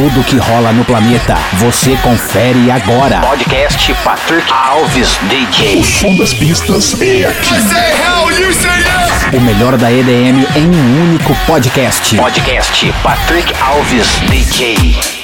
Tudo que rola no planeta, você confere agora. Podcast Patrick Alves DJ. O som das pistas é aqui. O melhor da EDM em um único podcast. Podcast Patrick Alves DJ.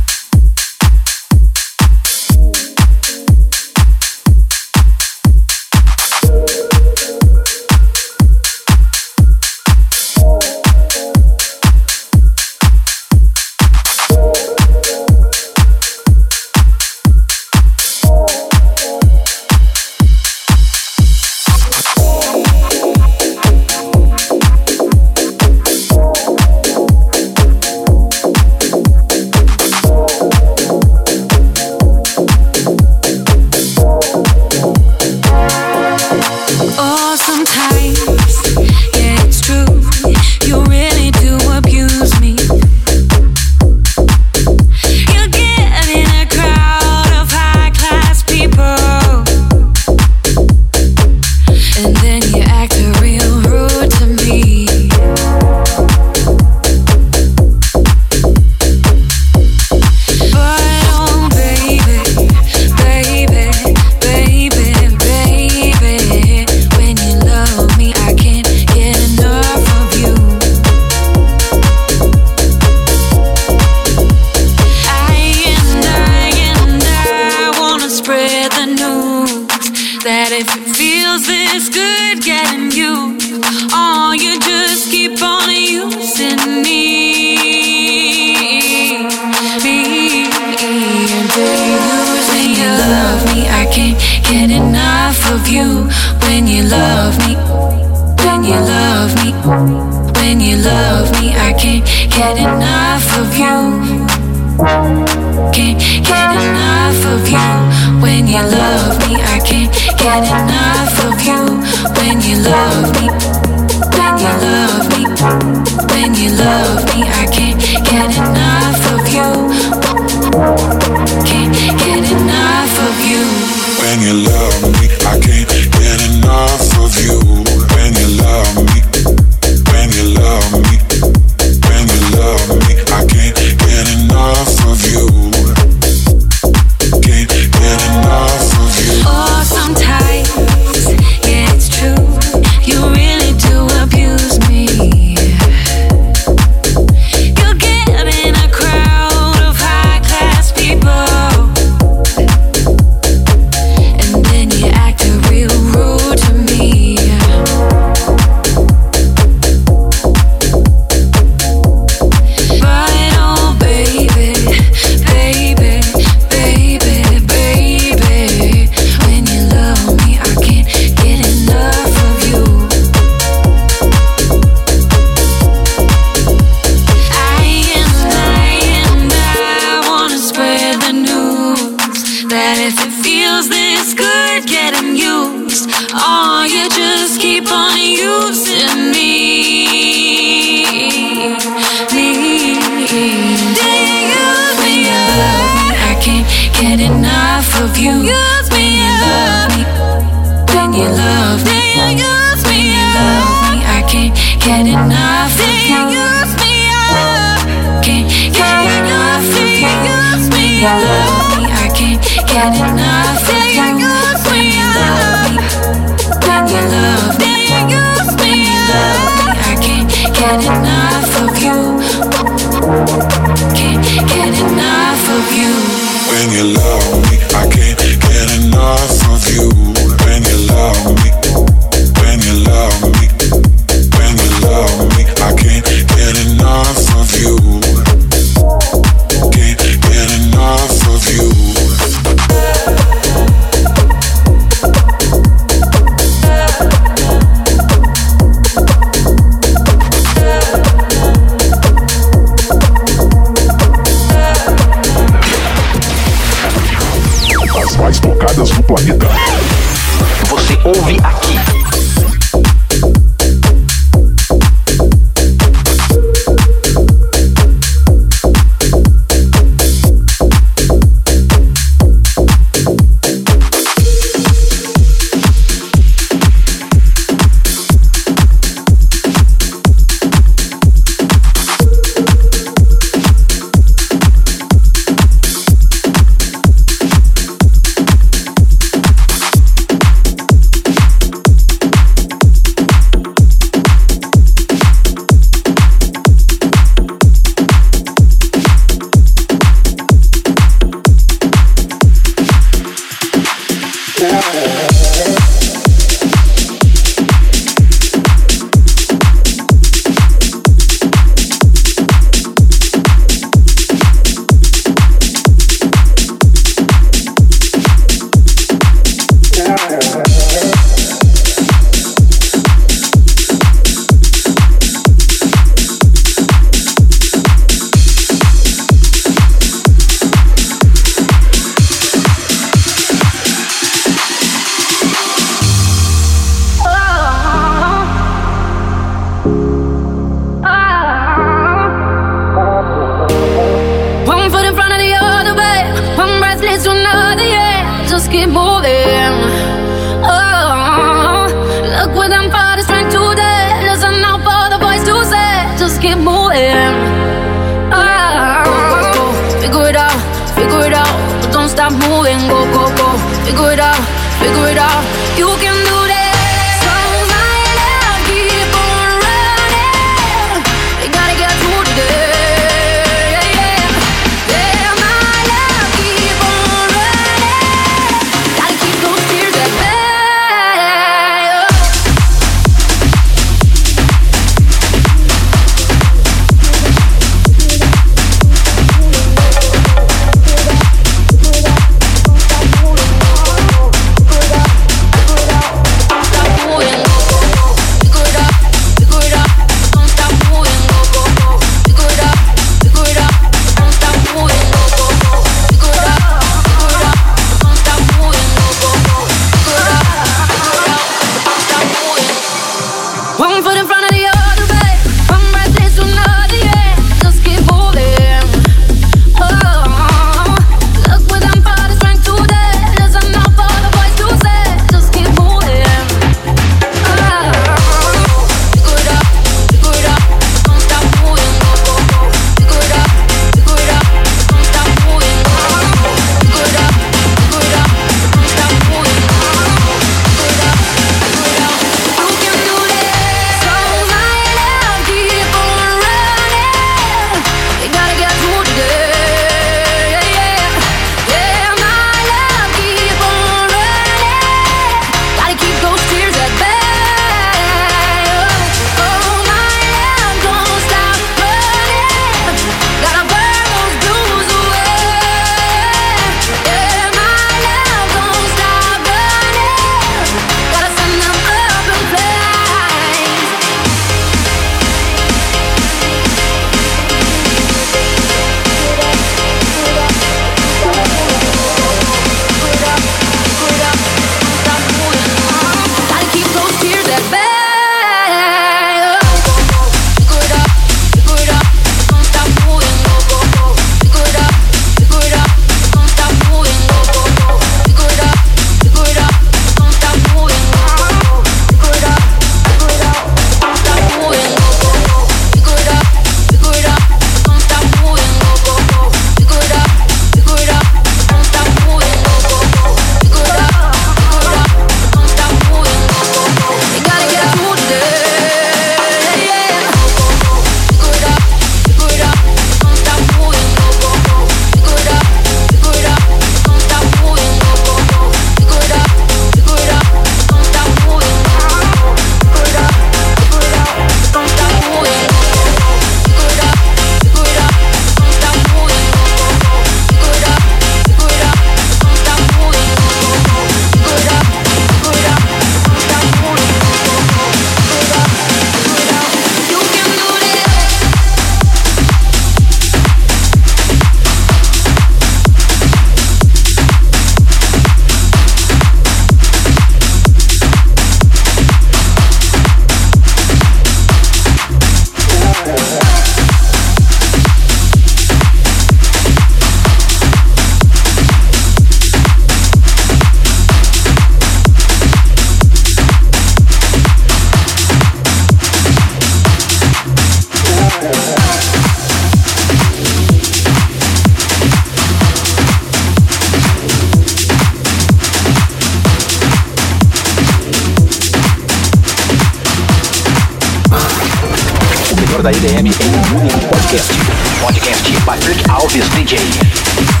Da EDM em um podcast. Podcast Patrick Alves DJ.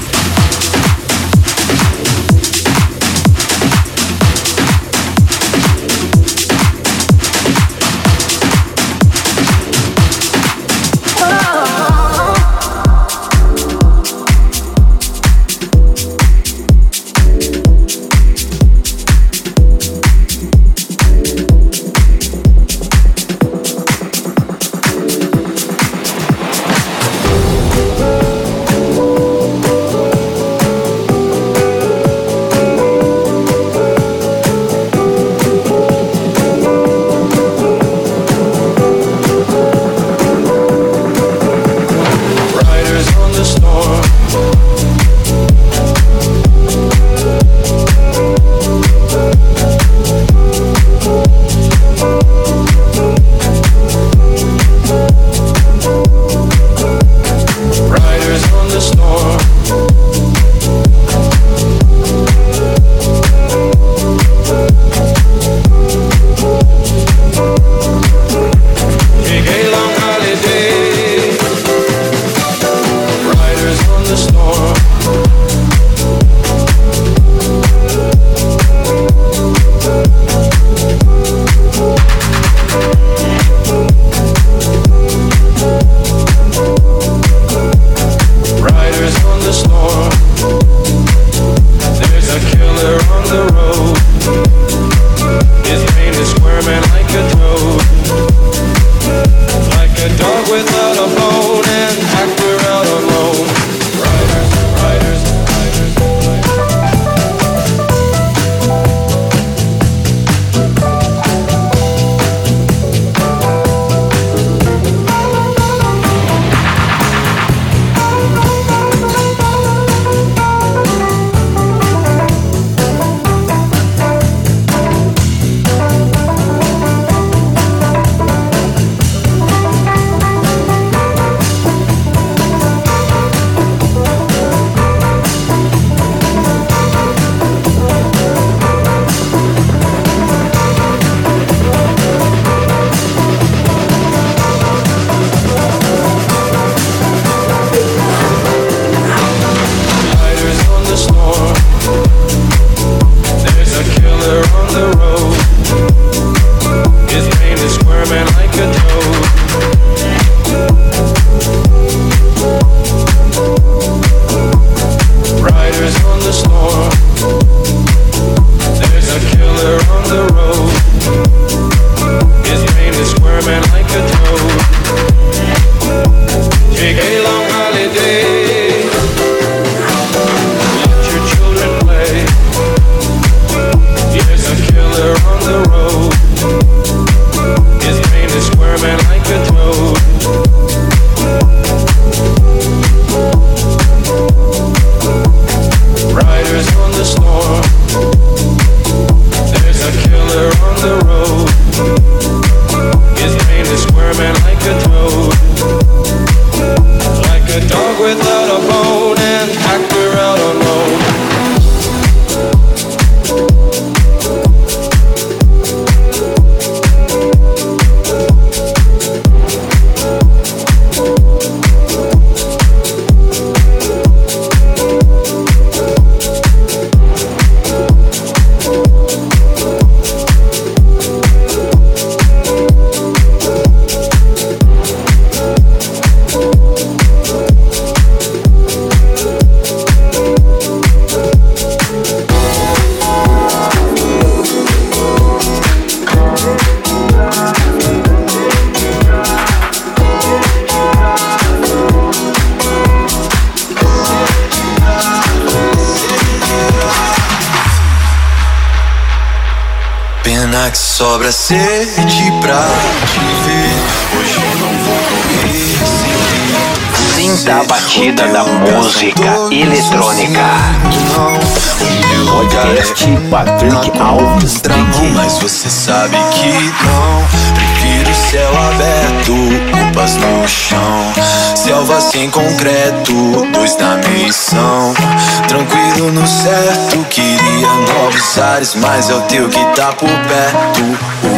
Sede pra te ver. Hoje não vou sem Sinta a batida da música eletrônica. Podcast Patrick Alves Mas você sabe que não. Prefiro céu aberto, roupas no chão. Selva sem concreto, dois na missão. Tranquilo no certo, queria novos ares, mas é o teu que tá por perto.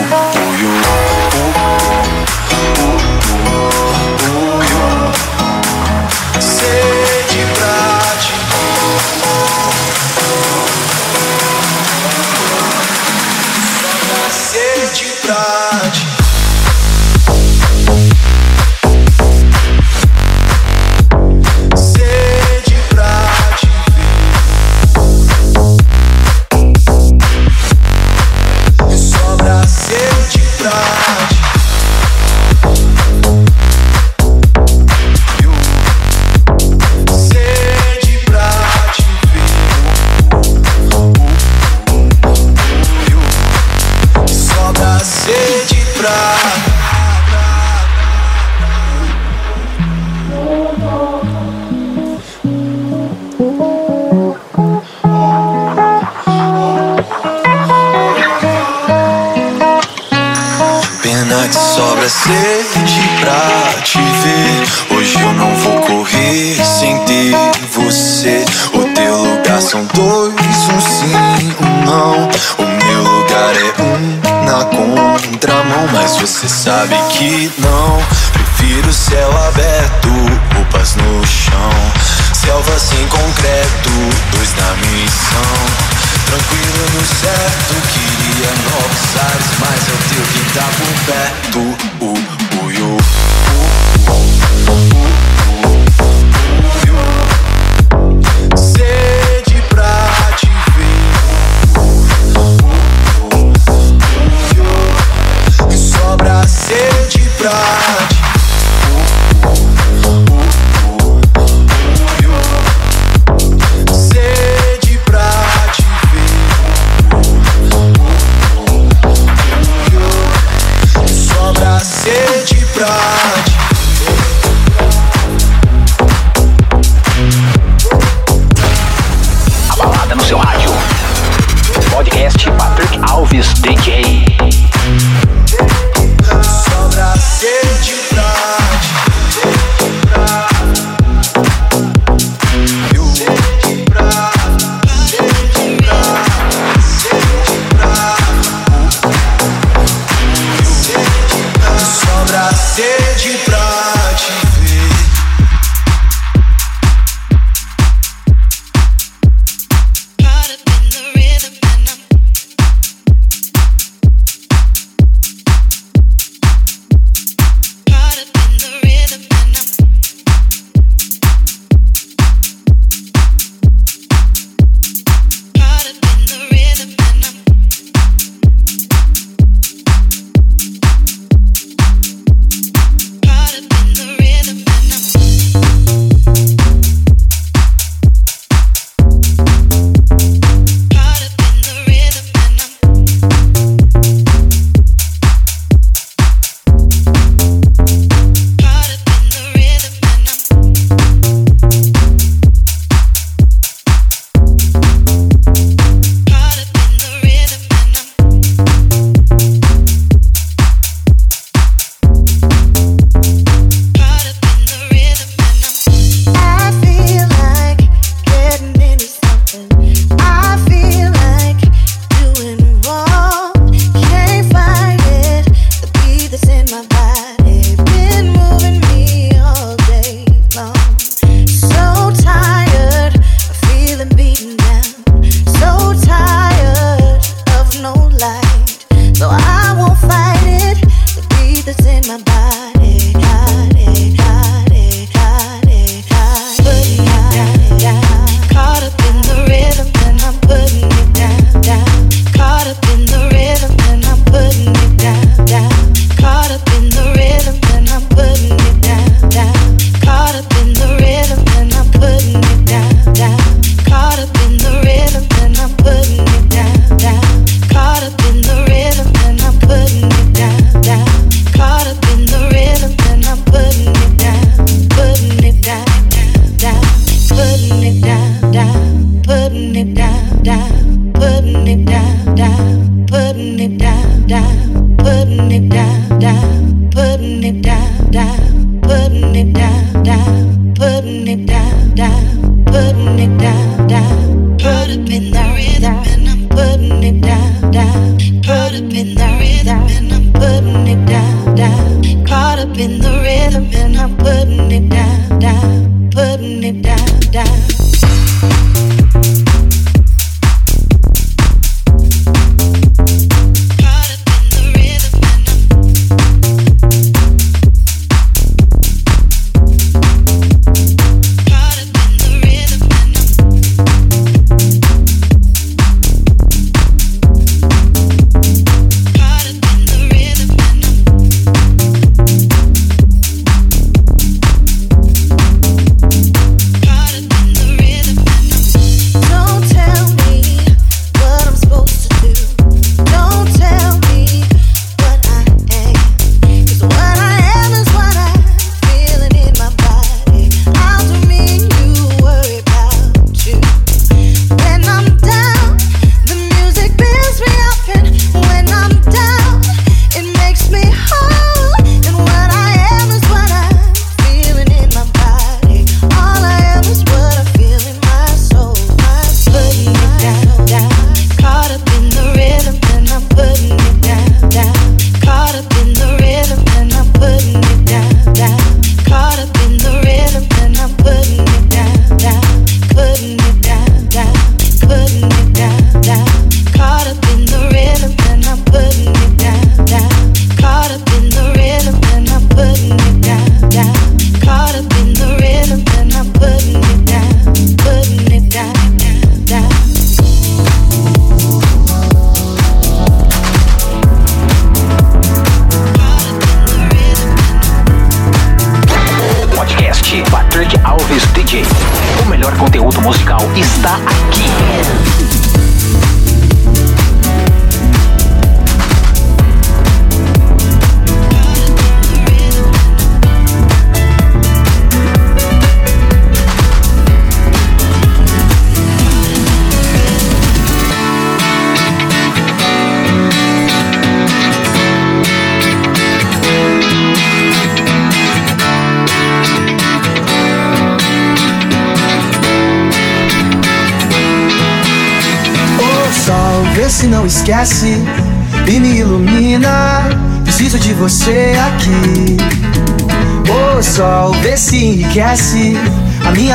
Miss DJ.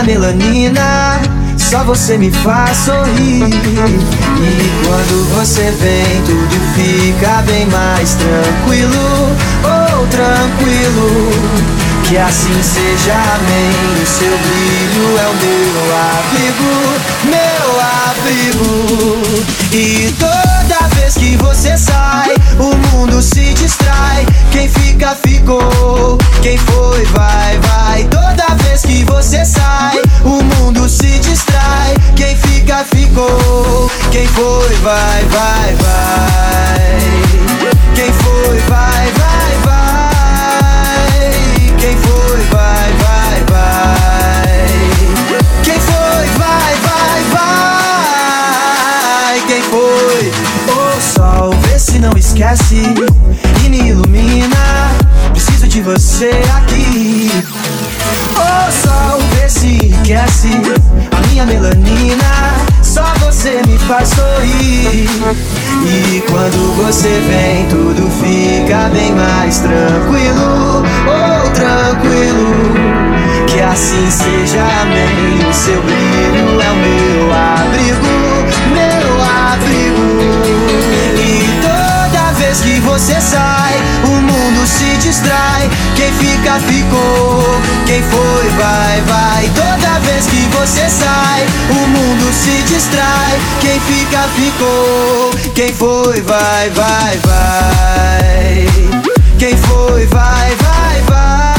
Melanina. Só você me faz sorrir. E quando você vem, tudo fica bem mais tranquilo. Oh, tranquilo. Que assim seja, amém. O seu brilho é o meu abrigo, meu abrigo. E toda vez que você sai, o mundo se distrai. Quem fica, ficou. Quem foi, vai, vai. Toda vez que você sai, o mundo se distrai. Quem fica, ficou. Quem foi, vai, vai, vai. Quem foi, vai, vai, vai. Quem foi, vai, vai, vai. Quem foi, vai, vai, vai. Quem foi? O sol, vê se não esquece e me ilumina. Preciso de você aqui. O sol, vê se enriquece a minha melanina. Só você me faz sorrir. E quando você vem, tudo fica bem mais tranquilo. Oh, tranquilo. Que assim seja, amém. O seu brilho é o meu abrigo, meu abrigo. E toda vez que você sai, o mundo se distrai. Quem fica, ficou. Quem foi, vai, vai. Toda vez que você sai, o mundo se distrai. Quem fica, ficou. Quem foi, vai, vai, vai. Quem foi, vai, vai, vai.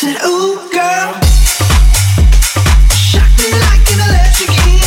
said, Ooh, girl, shocked me like an electric heat.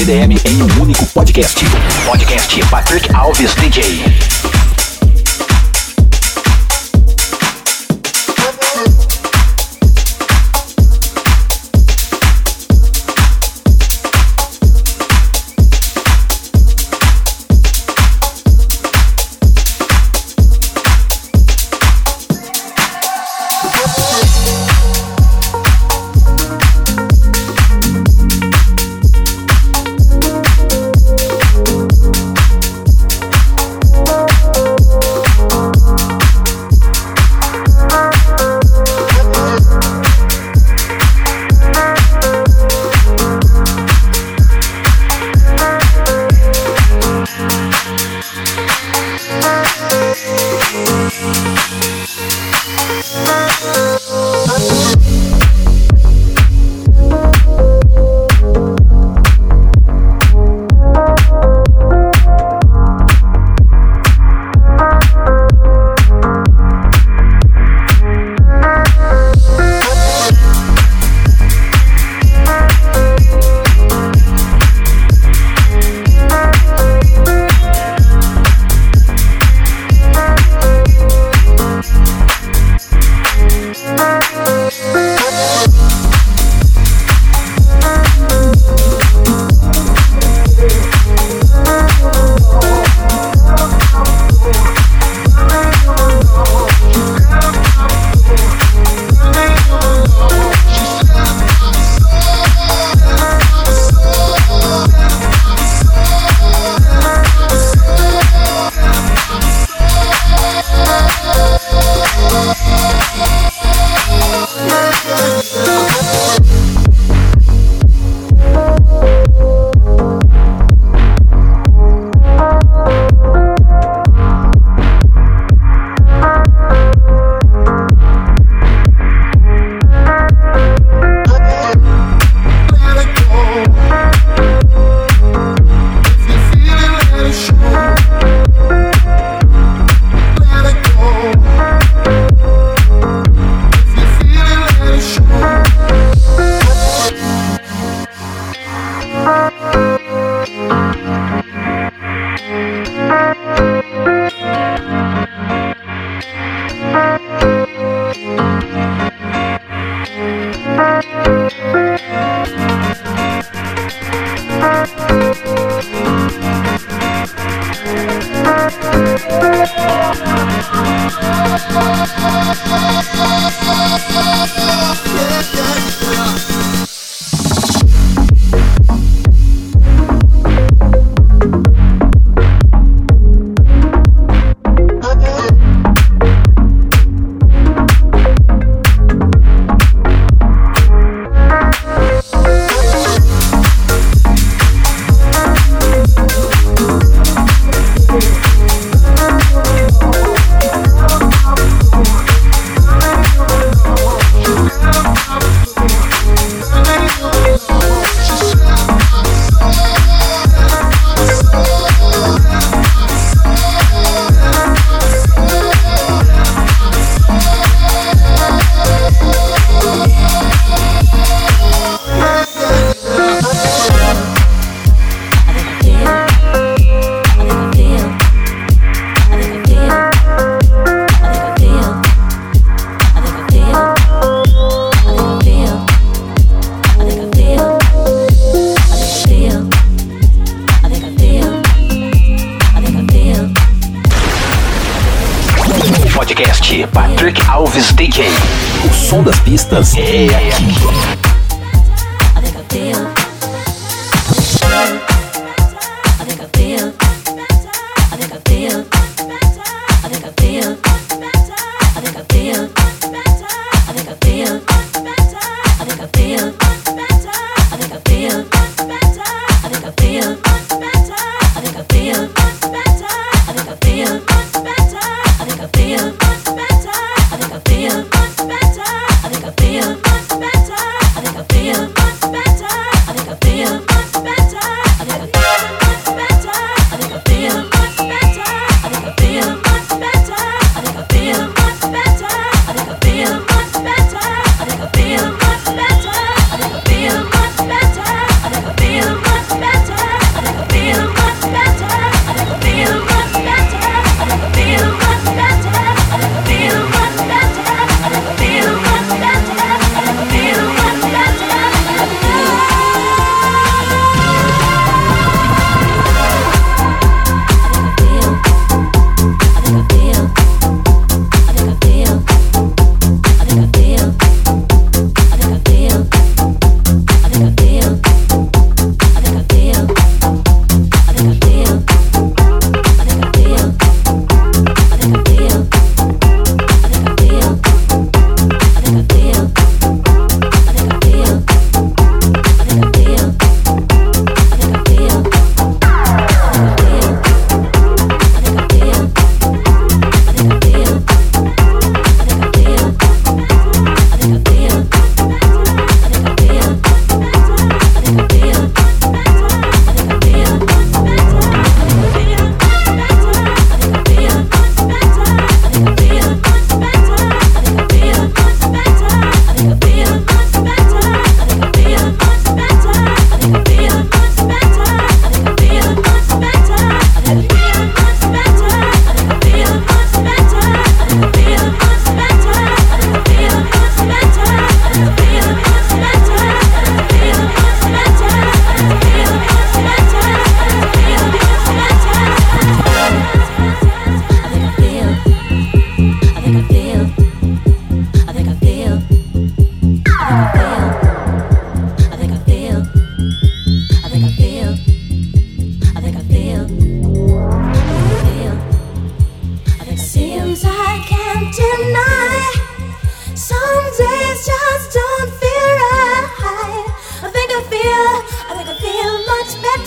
EDM em um único podcast. Podcast Patrick Alves DJ.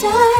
die.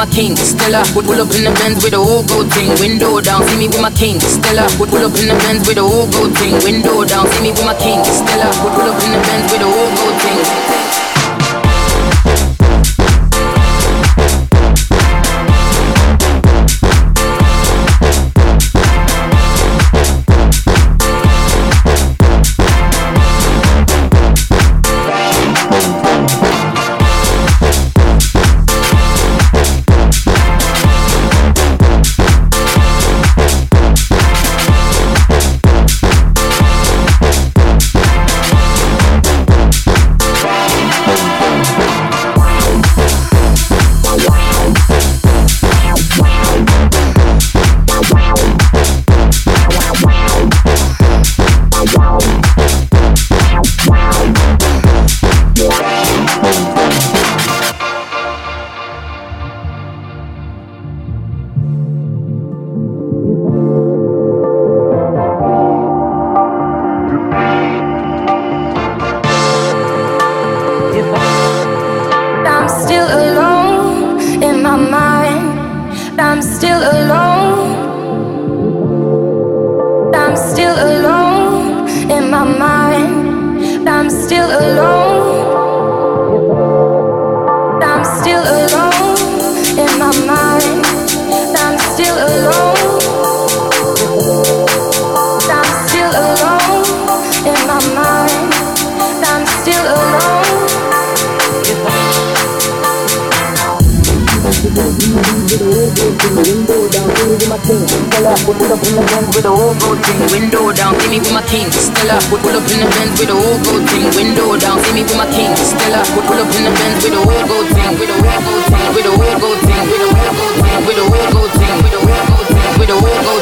With my king. Stella, uh, Would pull up in the Benz with a whole gold thing. Window down, see me with my king. Stella, uh, Would pull up in the Benz with a whole gold thing. Window down, see me with my king. Stella, uh, Would pull up in the Benz with a whole gold thing. window down, see me with my king. Stella, put pull up in the Benz with the whole gold thing. Window down, see me with my king. Stella, put pull up in the Benz with the whole gold thing. With my the Benz whole gold thing. With the whole gold thing. With the whole gold thing. With the whole gold thing. With the whole gold thing. With the whole whole gold thing.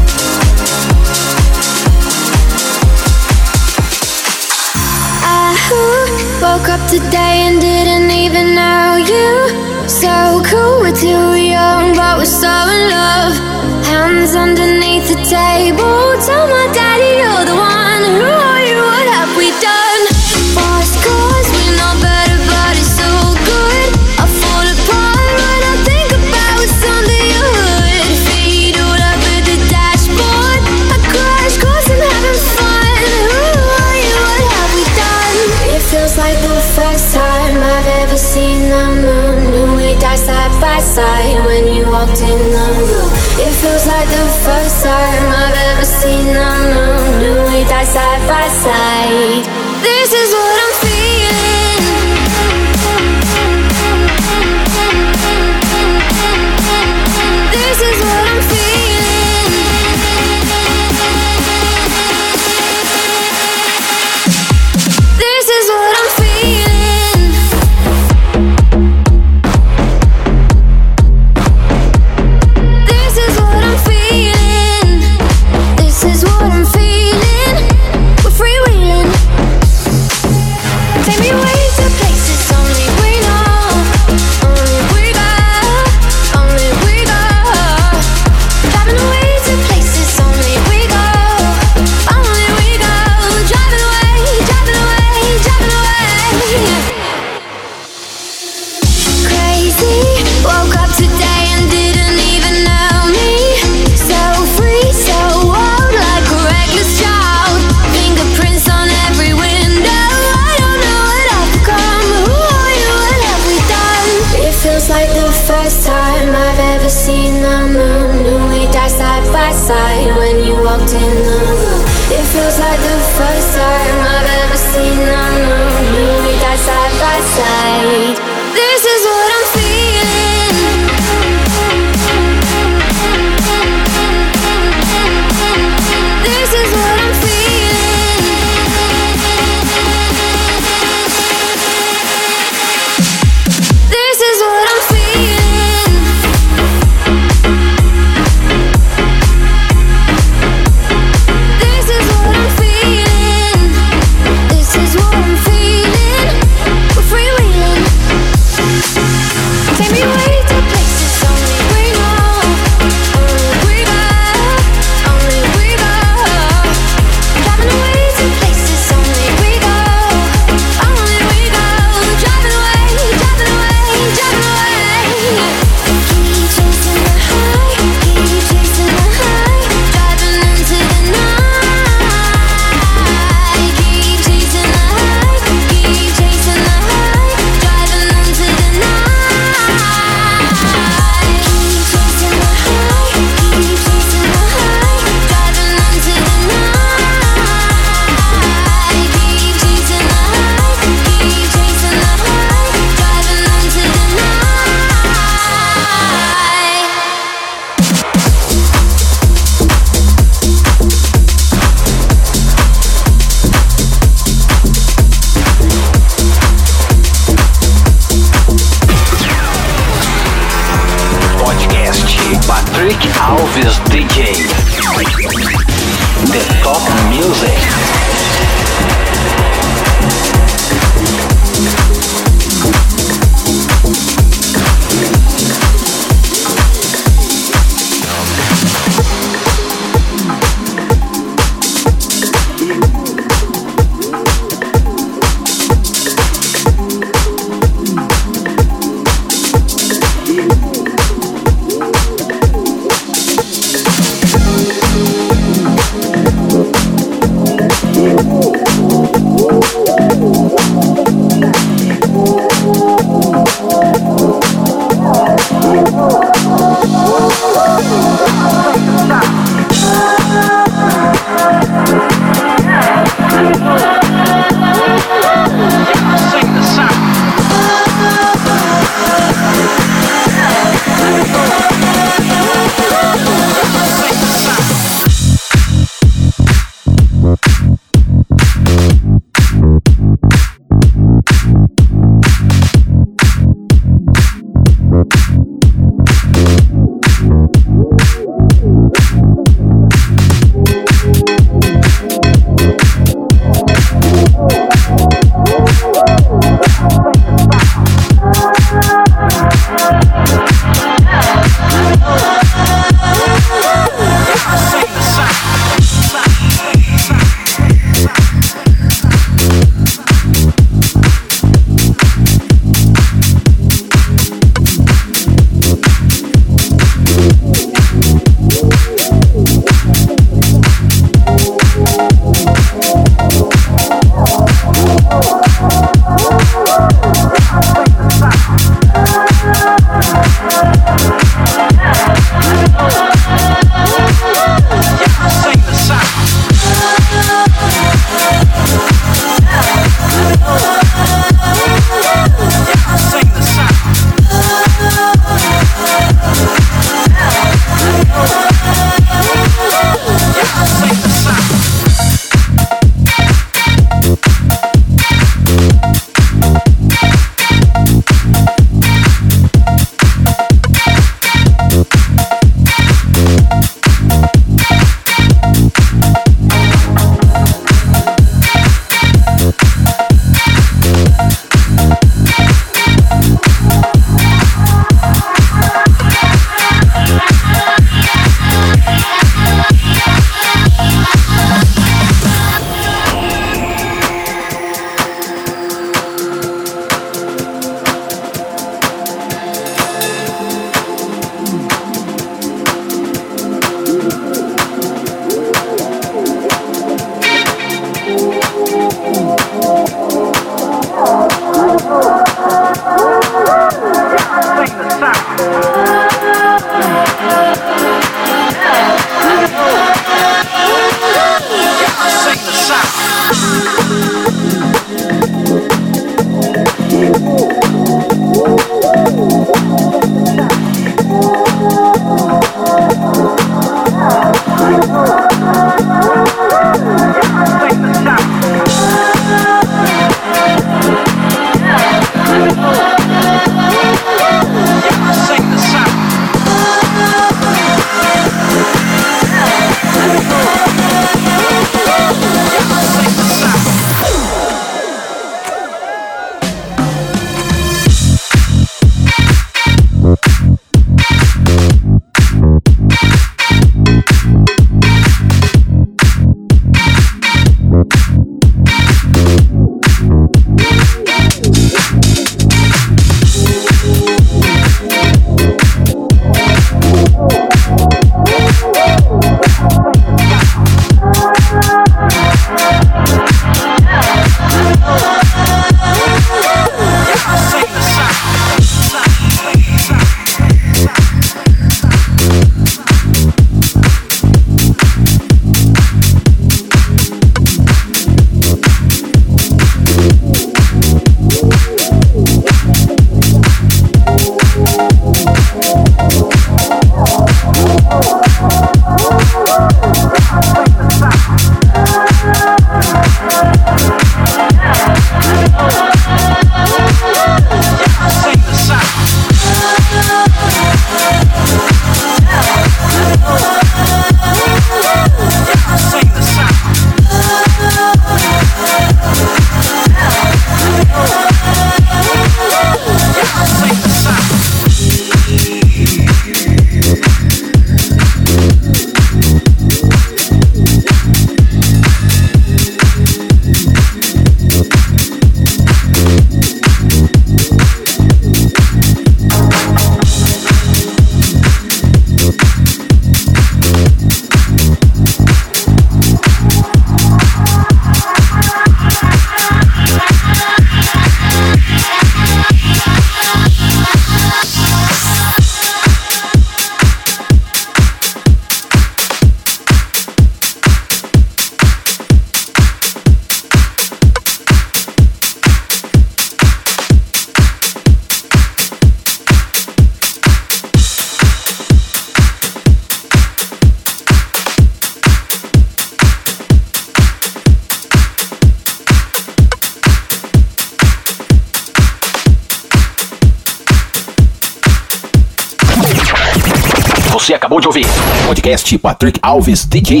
Patrick Alves DJ.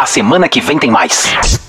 A semana que vem tem mais.